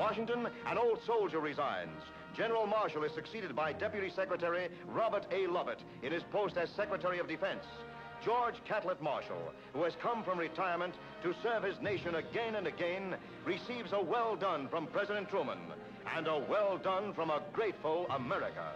Washington, an old soldier resigns. General Marshall is succeeded by Deputy Secretary Robert A. Lovett in his post as Secretary of Defense. George Catlett Marshall, who has come from retirement to serve his nation again and again, receives a well done from President Truman and a well done from a grateful America.